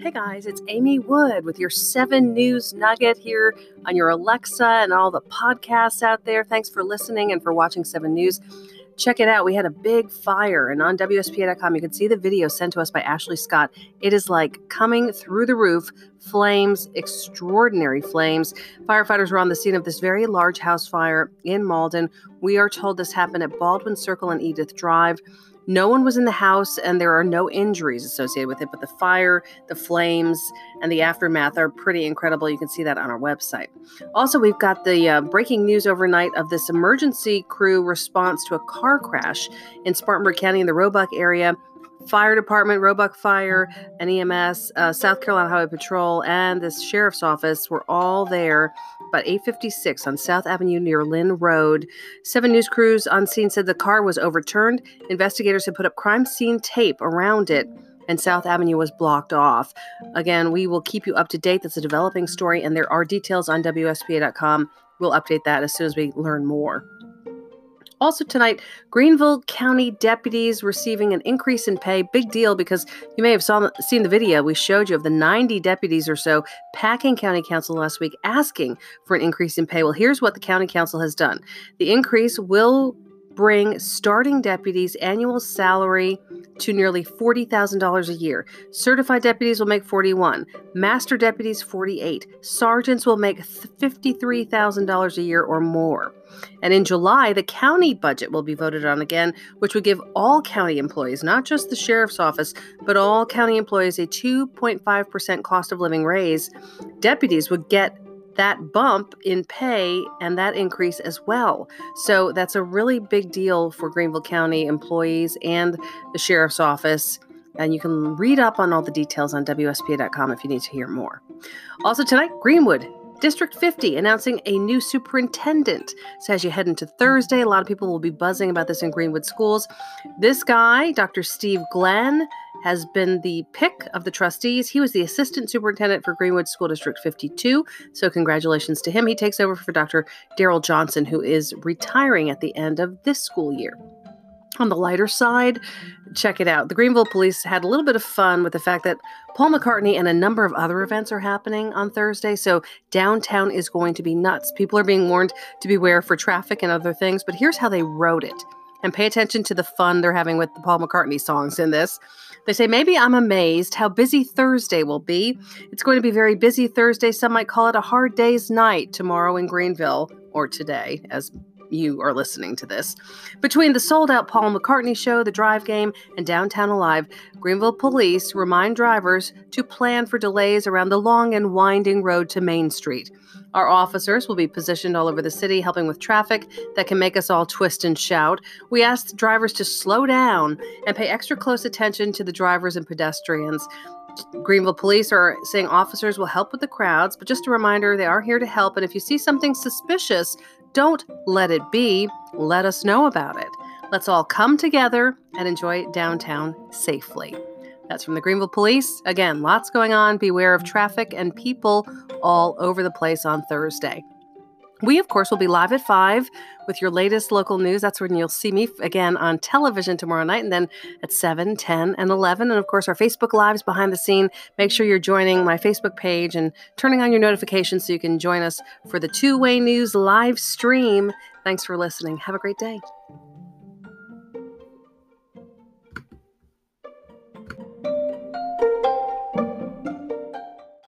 Hey guys, it's Amy Wood with your 7 News Nugget here on your Alexa and all the podcasts out there. Thanks for listening and for watching 7 News. Check it out. We had a big fire, and on WSPA.com, you can see the video sent to us by Ashley Scott. It is like coming through the roof, flames, extraordinary flames. Firefighters were on the scene of this very large house fire in Mauldin. We are told this happened at Baldwin Circle and Edith Drive. No one was in the house, and there are no injuries associated with it, but the fire, the flames, and the aftermath are pretty incredible. You can see that on our website. Also, we've got the uh, breaking news overnight of this emergency crew response to a car crash in Spartanburg County in the Roebuck area fire department, Roebuck Fire, and EMS, uh, South Carolina Highway Patrol, and the sheriff's office were all there about 856 on South Avenue near Lynn Road. Seven news crews on scene said the car was overturned. Investigators had put up crime scene tape around it and South Avenue was blocked off. Again, we will keep you up to date. That's a developing story, and there are details on WSPA.com. We'll update that as soon as we learn more. Also, tonight, Greenville County deputies receiving an increase in pay. Big deal because you may have saw, seen the video we showed you of the 90 deputies or so packing County Council last week asking for an increase in pay. Well, here's what the County Council has done the increase will bring starting deputies' annual salary to nearly $40,000 a year. Certified deputies will make 41, master deputies 48, sergeants will make $53,000 a year or more. And in July, the county budget will be voted on again, which would give all county employees, not just the sheriff's office, but all county employees a 2.5% cost of living raise. Deputies would get that bump in pay and that increase as well. So that's a really big deal for Greenville County employees and the sheriff's office. And you can read up on all the details on WSPA.com if you need to hear more. Also, tonight, Greenwood District 50 announcing a new superintendent. So, as you head into Thursday, a lot of people will be buzzing about this in Greenwood schools. This guy, Dr. Steve Glenn, has been the pick of the trustees. He was the assistant superintendent for Greenwood School District 52. So, congratulations to him. He takes over for Dr. Daryl Johnson, who is retiring at the end of this school year. On the lighter side, check it out. The Greenville police had a little bit of fun with the fact that Paul McCartney and a number of other events are happening on Thursday. So downtown is going to be nuts. People are being warned to beware for traffic and other things. But here's how they wrote it. And pay attention to the fun they're having with the Paul McCartney songs in this. They say, maybe I'm amazed how busy Thursday will be. It's going to be very busy Thursday. Some might call it a hard day's night tomorrow in Greenville, or today, as you are listening to this. Between the sold out Paul McCartney show, the drive game, and Downtown Alive, Greenville police remind drivers to plan for delays around the long and winding road to Main Street. Our officers will be positioned all over the city, helping with traffic that can make us all twist and shout. We ask drivers to slow down and pay extra close attention to the drivers and pedestrians. Greenville police are saying officers will help with the crowds, but just a reminder they are here to help. And if you see something suspicious, don't let it be. Let us know about it. Let's all come together and enjoy downtown safely. That's from the Greenville Police. Again, lots going on. Beware of traffic and people all over the place on Thursday. We, of course, will be live at 5 with your latest local news. That's when you'll see me again on television tomorrow night, and then at 7, 10, and 11. And of course, our Facebook Lives behind the scene. Make sure you're joining my Facebook page and turning on your notifications so you can join us for the two way news live stream. Thanks for listening. Have a great day.